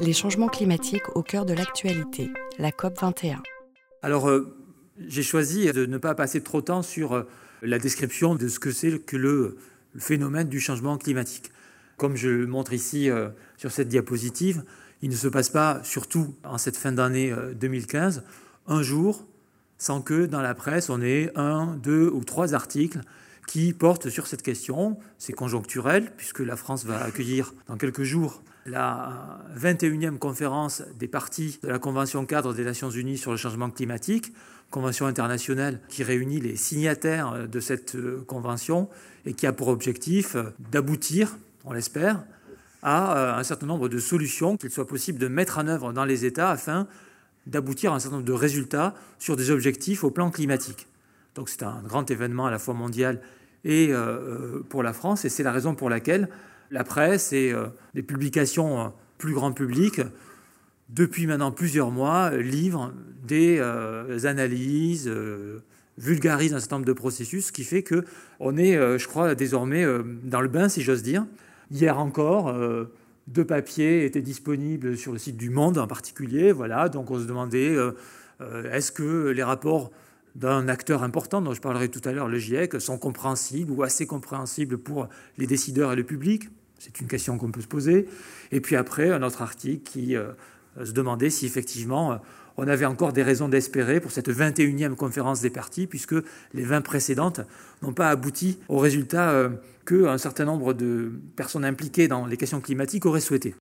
Les changements climatiques au cœur de l'actualité, la COP 21. Alors, euh, j'ai choisi de ne pas passer trop de temps sur euh, la description de ce que c'est que le, phénomène du changement climatique. Comme je le montre ici euh, sur cette diapositive, il ne se passe pas, surtout en cette fin d'année 2015, un jour sans que dans la presse on ait un, deux ou trois articles qui portent sur cette question. C'est conjoncturel, puisque la France va accueillir dans quelques jours la 21e conférence des parties de la Convention cadre des Nations Unies sur le changement climatique, convention internationale qui réunit les signataires de cette convention et qui a pour objectif d'aboutir, on l'espère, à euh, un certain nombre de solutions qu'il soit possible de mettre en œuvre dans les États afin d'aboutir à un certain nombre de résultats sur des objectifs au plan climatique. Donc c'est un grand événement à la fois mondial et pour la France, et c'est la raison pour laquelle la presse et euh, les publications euh, plus grand public, depuis maintenant plusieurs mois, livrent des euh, analyses, vulgarisent un certain nombre de processus, ce qui fait que on est, je crois, désormais dans le bain, si j'ose dire. Hier encore, deux papiers étaient disponibles sur le site du Monde en particulier. Voilà, donc on se demandait est-ce que les rapports d'un acteur important dont je parlerai tout à l'heure, le GIEC, sont compréhensibles ou assez compréhensibles pour les décideurs et le public C'est une question qu'on peut se poser. Et puis après, un autre article qui euh, se demandait si effectivement euh, on avait encore des raisons d'espérer pour cette 21e conférence des partis, puisque les 20 précédentes n'ont pas abouti au résultat euh, qu'un certain nombre de personnes impliquées dans les questions climatiques auraient souhaité.